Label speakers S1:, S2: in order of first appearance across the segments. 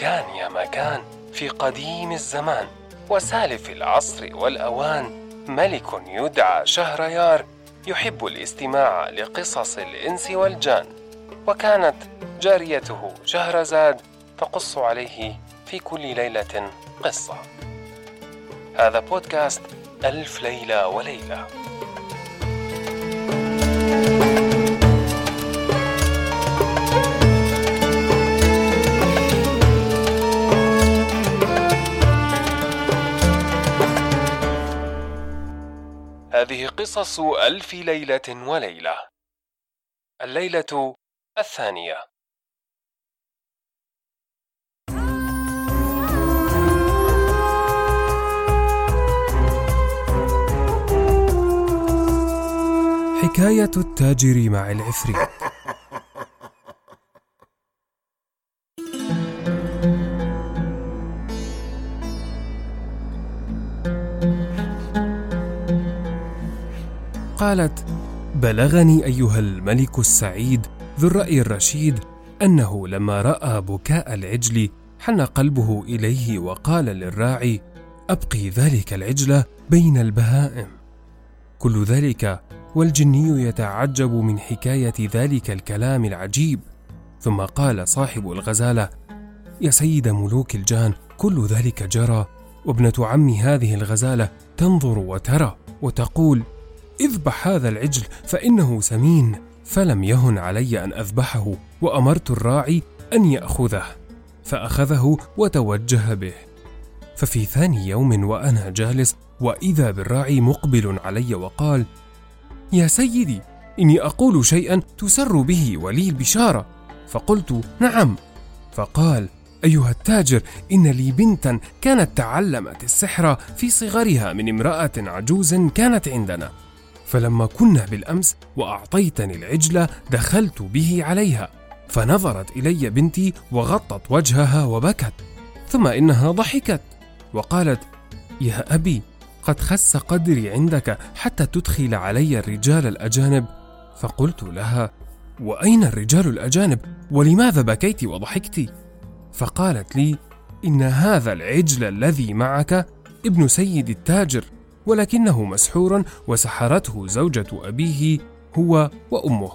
S1: كان يا ما كان في قديم الزمان وسالف العصر والأوان ملك يدعى شهريار يحب الاستماع لقصص الإنس والجان. وكانت جاريته شهرزاد تقص عليه في كل ليلة قصة. هذا بودكاست ألف ليلة وليلة. هذه قصص ألف ليلة وليلة. الليلة الثانية.
S2: حكاية التاجر مع العفريت. قالت بلغني أيها الملك السعيد ذو الرأي الرشيد أنه لما رأى بكاء العجل حن قلبه إليه وقال للراعي أبقي ذلك العجل بين البهائم. كل ذلك والجني يتعجب من حكاية ذلك الكلام العجيب. ثم قال صاحب الغزالة يا سيد ملوك الجان كل ذلك جرى وابنة عم هذه الغزالة تنظر وترى وتقول اذبح هذا العجل فإنه سمين فلم يهن علي أن أذبحه وأمرت الراعي أن يأخذه فأخذه وتوجه به. ففي ثاني يوم وأنا جالس وإذا بالراعي مقبل علي وقال يا سيدي إني أقول شيئا تسر به ولي البشارة. فقلت نعم. فقال أيها التاجر إن لي بنتا كانت تعلمت السحر في صغرها من امرأة عجوز كانت عندنا. فلما كنا بالأمس وأعطيتني العجل دخلت به عليها. فنظرت إلي بنتي وغطت وجهها وبكت. ثم إنها ضحكت وقالت يا أبي قد خس قدري عندك حتى تدخل علي الرجال الأجانب. فقلت لها وأين الرجال الأجانب؟ ولماذا بكيت وضحكت؟ فقالت لي إن هذا العجل الذي معك ابن سيد التاجر. ولكنه مسحور وسحرته زوجة أبيه هو وأمه.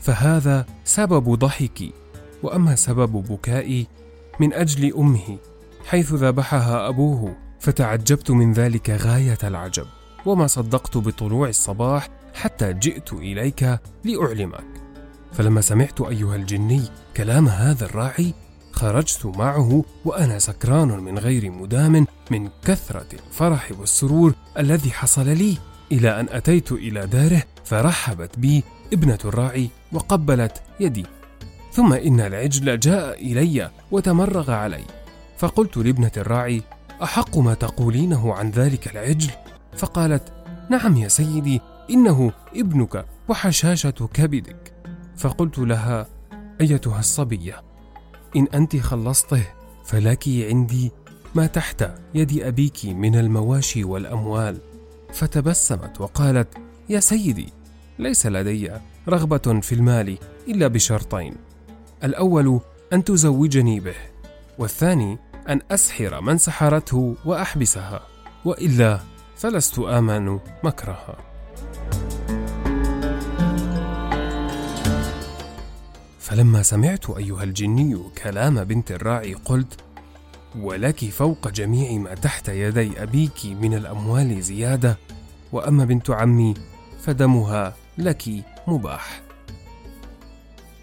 S2: فهذا سبب ضحكي وأما سبب بكائي من أجل أمه حيث ذبحها أبوه فتعجبت من ذلك غاية العجب وما صدقت بطلوع الصباح حتى جئت إليك لأعلمك. فلما سمعت أيها الجني كلام هذا الراعي خرجت معه وأنا سكران من غير مدام من كثرة الفرح والسرور الذي حصل لي إلى أن أتيت إلى داره فرحبت بي ابنة الراعي وقبلت يدي. ثم إن العجل جاء إلي وتمرغ علي. فقلت لابنة الراعي أحق ما تقولينه عن ذلك العجل؟ فقالت نعم يا سيدي إنه ابنك وحشاشة كبدك. فقلت لها أيتها الصبية إن أنت خلصته فلك عندي ما تحت يد أبيك من المواشي والأموال. فتبسمت وقالت يا سيدي ليس لدي رغبة في المال إلا بشرطين. الأول أن تزوجني به والثاني أن أسحر من سحرته وأحبسها وإلا فلست آمن مكرها. فلما سمعت أيها الجني كلام بنت الراعي قلت ولك فوق جميع ما تحت يدي أبيك من الأموال زيادة وأما بنت عمي فدمها لك مباح.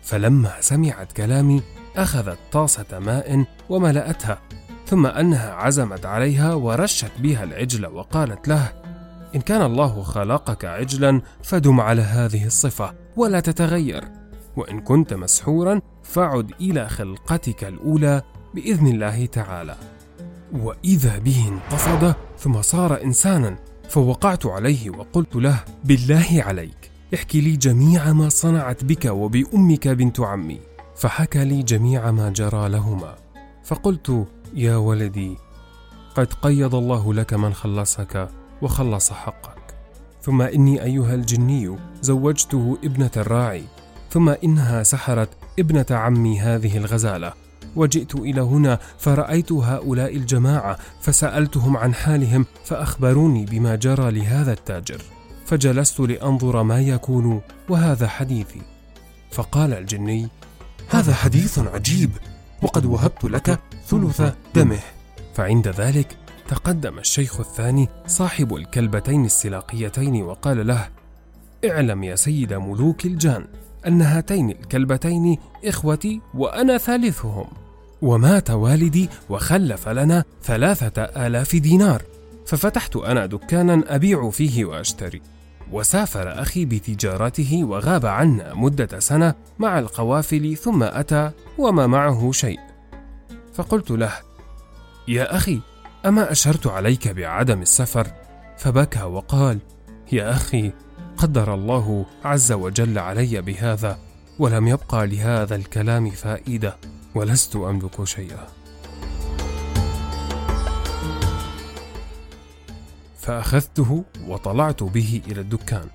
S2: فلما سمعت كلامي أخذت طاسة ماء وملأتها ثم أنها عزمت عليها ورشت بها العجل وقالت له إن كان الله خلقك عجلا فدم على هذه الصفة ولا تتغير وإن كنت مسحورا فعد إلى خلقتك الأولى بإذن الله تعالى. وإذا به انتفض ثم صار إنسانا فوقعت عليه وقلت له بالله عليك. احكي لي جميع ما صنعت بك وبأمك بنت عمي. فحكى لي جميع ما جرى لهما. فقلت يا ولدي قد قيض الله لك من خلصك وخلص حقك. ثم إني أيها الجني زوجته ابنة الراعي. ثم إنها سحرت ابنة عمي هذه الغزالة. وجئت إلى هنا فرأيت هؤلاء الجماعة فسألتهم عن حالهم فأخبروني بما جرى لهذا التاجر فجلست لأنظر ما يكون وهذا حديثي. فقال الجني هذا حديث عجيب وقد وهبت لك ثلث دمه. فعند ذلك تقدم الشيخ الثاني صاحب الكلبتين السلاقيتين وقال له اعلم يا سيد ملوك الجان أن هاتين الكلبتين إخوتي وأنا ثالثهم. ومات والدي وخلف لنا ثلاثة آلاف دينار. ففتحت أنا دكانا أبيع فيه وأشتري. وسافر أخي بتجارته وغاب عنا مدة سنة مع القوافل ثم أتى وما معه شيء. فقلت له يا أخي أما أشرت عليك بعدم السفر؟ فبكى وقال يا أخي قدر الله عز وجل علي بهذا ولم يبقى لهذا الكلام فائدة. ولست أملك شيئا. فأخذته وطلعت به إلى الدكان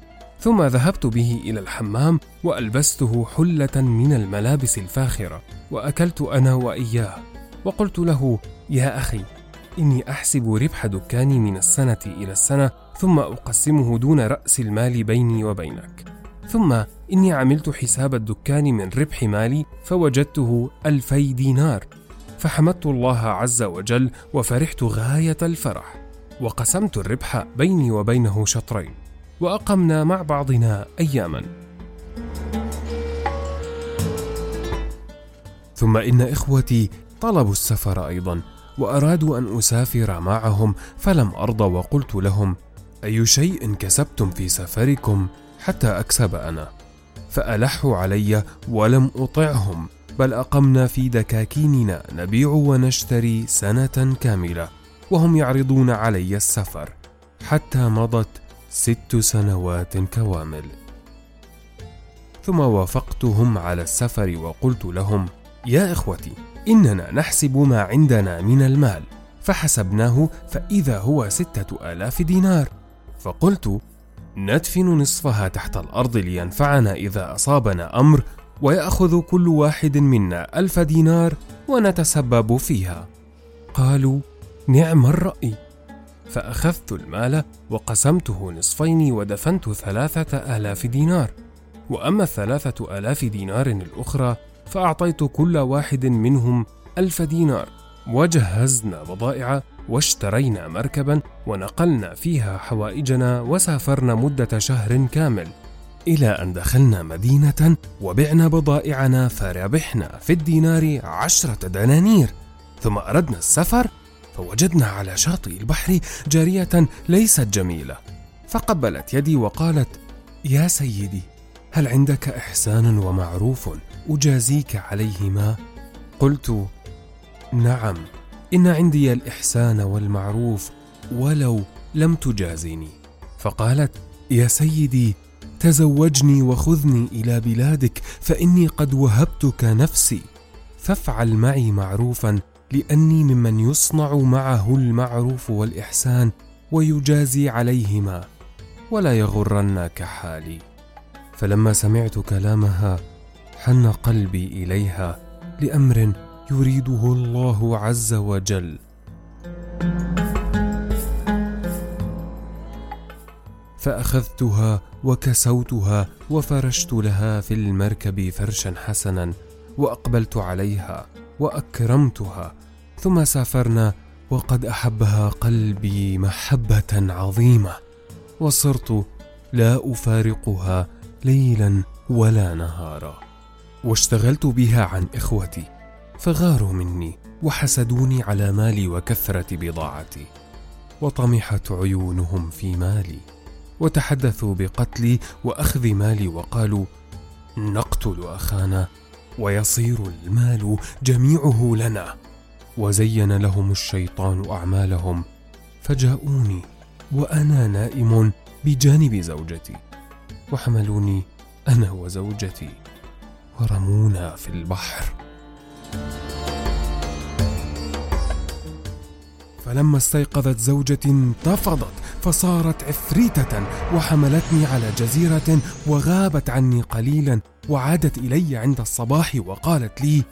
S2: ثم ذهبت به إلى الحمام وألبسته حلة من الملابس الفاخرة وأكلت أنا وإياه وقلت له يا أخي إني أحسب ربح دكاني من السنة إلى السنة ثم أقسمه دون رأس المال بيني وبينك. ثم إني عملت حساب الدكان من ربح مالي فوجدته ألفي دينار فحمدت الله عز وجل وفرحت غاية الفرح وقسمت الربح بيني وبينه شطرين وأقمنا مع بعضنا أياما. ثم إن إخوتي طلبوا السفر أيضا وأرادوا أن أسافر معهم فلم أرضى وقلت لهم أي شيء كسبتم في سفركم؟ حتى أكسب أنا. فألحوا علي ولم أطعهم بل أقمنا في دكاكيننا نبيع ونشتري سنة كاملة وهم يعرضون علي السفر حتى مضت ست سنوات كوامل. ثم وافقتهم على السفر وقلت لهم يا إخوتي إننا نحسب ما عندنا من المال فحسبناه فإذا هو ستة آلاف دينار. فقلت ندفن نصفها تحت الأرض لينفعنا إذا أصابنا أمر ويأخذ كل واحد منا ألف دينار ونتسبب فيها. قالوا نعم الرأي. فأخذت المال وقسمته نصفين ودفنت ثلاثة آلاف دينار. وأما الثلاثة آلاف دينار الأخرى فأعطيت كل واحد منهم ألف دينار. وجهزنا بضائع واشترينا مركبا ونقلنا فيها حوائجنا وسافرنا مدة شهر كامل إلى أن دخلنا مدينة وبعنا بضائعنا فربحنا في الدينار عشرة دنانير ثم أردنا السفر فوجدنا على شاطئ البحر جارية ليست جميلة فقبلت يدي وقالت يا سيدي هل عندك إحسان ومعروف أجازيك عليهما؟ قلت نعم إن عندي الإحسان والمعروف ولو لم تجازني فقالت يا سيدي تزوجني وخذني إلى بلادك فإني قد وهبتك نفسي. فافعل معي معروفا لأني ممن يصنع معه المعروف والإحسان ويجازي عليهما ولا يغرنك حالي. فلما سمعت كلامها حن قلبي إليها لأمر يريده الله عز وجل. فأخذتها وكسوتها وفرشت لها في المركب فرشا حسنا وأقبلت عليها وأكرمتها ثم سافرنا وقد أحبها قلبي محبة عظيمة وصرت لا أفارقها ليلا ولا نهارا. واشتغلت بها عن إخوتي فغاروا مني وحسدوني على مالي وكثرة بضاعتي وطمحت عيونهم في مالي وتحدثوا بقتلي وأخذ مالي وقالوا نقتل أخانا ويصير المال جميعه لنا. وزين لهم الشيطان أعمالهم فجاءوني وأنا نائم بجانب زوجتي وحملوني أنا وزوجتي ورمونا في البحر. فلما استيقظت زوجتي انتفضت فصارت عفريتة وحملتني على جزيرة وغابت عني قليلا وعادت إلي عند الصباح وقالت لي: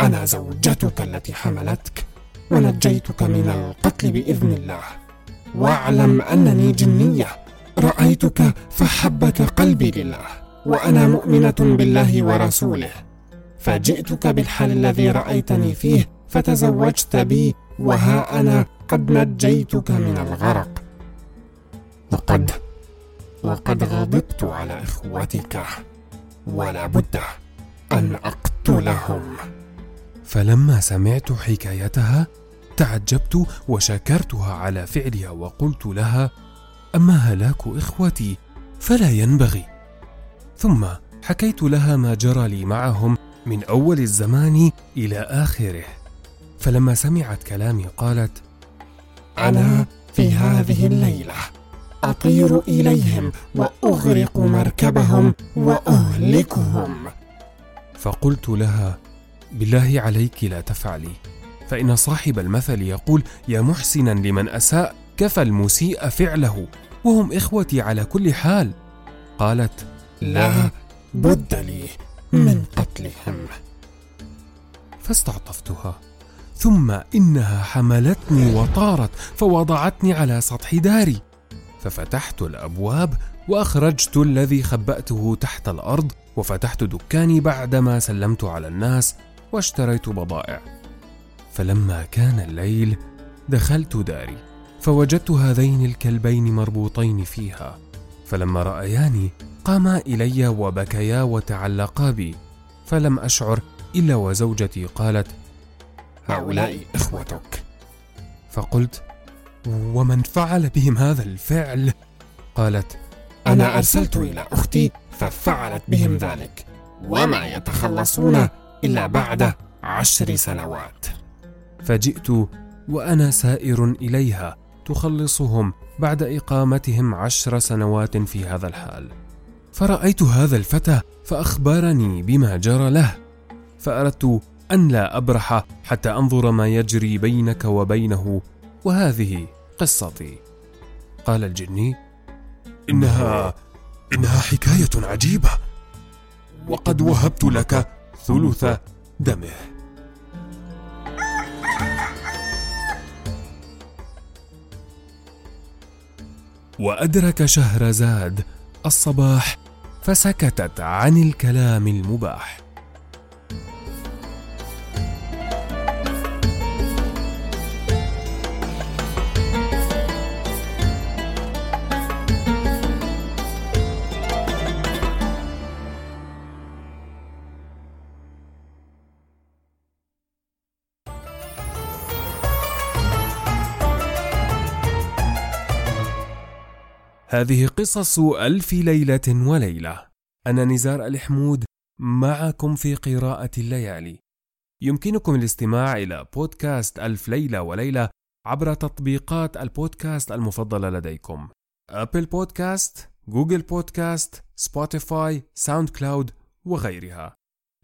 S3: أنا زوجتك التي حملتك ونجيتك من القتل بإذن الله. واعلم أنني جنية رأيتك فحبك قلبي لله وأنا مؤمنة بالله ورسوله. فجئتك بالحال الذي رأيتني فيه فتزوجت بي وها أنا قد نجيتك من الغرق. وقد وقد غضبت على إخوتك. ولا بد أن أقتلهم.
S2: فلما سمعت حكايتها تعجبت وشكرتها على فعلها وقلت لها أما هلاك إخوتي فلا ينبغي. ثم حكيت لها ما جرى لي معهم من أول الزمان إلى آخره. فلما سمعت كلامي قالت
S3: أنا في هذه الليلة أطير إليهم وأغرق مركبهم وأهلكهم.
S2: فقلت لها بالله عليك لا تفعلي. فإن صاحب المثل يقول يا محسنا لمن أساء كفى المسيء فعله. وهم إخوتي على كل حال. قالت
S3: لا بد لي من قتلهم.
S2: فاستعطفتها. ثم إنها حملتني وطارت فوضعتني على سطح داري. ففتحت الأبواب وأخرجت الذي خبأته تحت الأرض وفتحت دكاني بعدما سلمت على الناس واشتريت بضائع. فلما كان الليل دخلت داري فوجدت هذين الكلبين مربوطين فيها. فلما رأياني قاما إلي وبكيا وتعلقا بي. فلم أشعر إلا وزوجتي قالت
S3: هؤلاء إخوتك.
S2: فقلت ومن فعل بهم هذا الفعل؟
S3: قالت أنا أرسلت إلى أختي ففعلت بهم ذلك. وما يتخلصون إلا بعد عشر سنوات.
S2: فجئت وأنا سائر إليها تخلصهم بعد إقامتهم عشر سنوات في هذا الحال. فرأيت هذا الفتى فأخبرني بما جرى له فأردت أن لا أبرح حتى أنظر ما يجري بينك وبينه. وهذه قصتي. قال الجني إنها إنها حكاية عجيبة. وقد وهبت لك ثلث دمه. وأدرك شهرزاد الصباح فسكتت عن الكلام المباح. هذه قصص ألف ليلة وليلة. أنا نزار الحمود معكم في قراءة الليالي. يمكنكم الاستماع إلى بودكاست ألف ليلة وليلة عبر تطبيقات البودكاست المفضلة لديكم. Apple Podcast، Google Podcast، Spotify، SoundCloud وغيرها.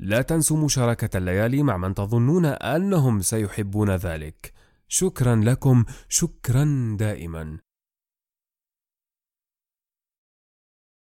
S2: لا تنسوا مشاركة الليالي مع من تظنون أنهم سيحبون ذلك. شكرا لكم شكرا دائما.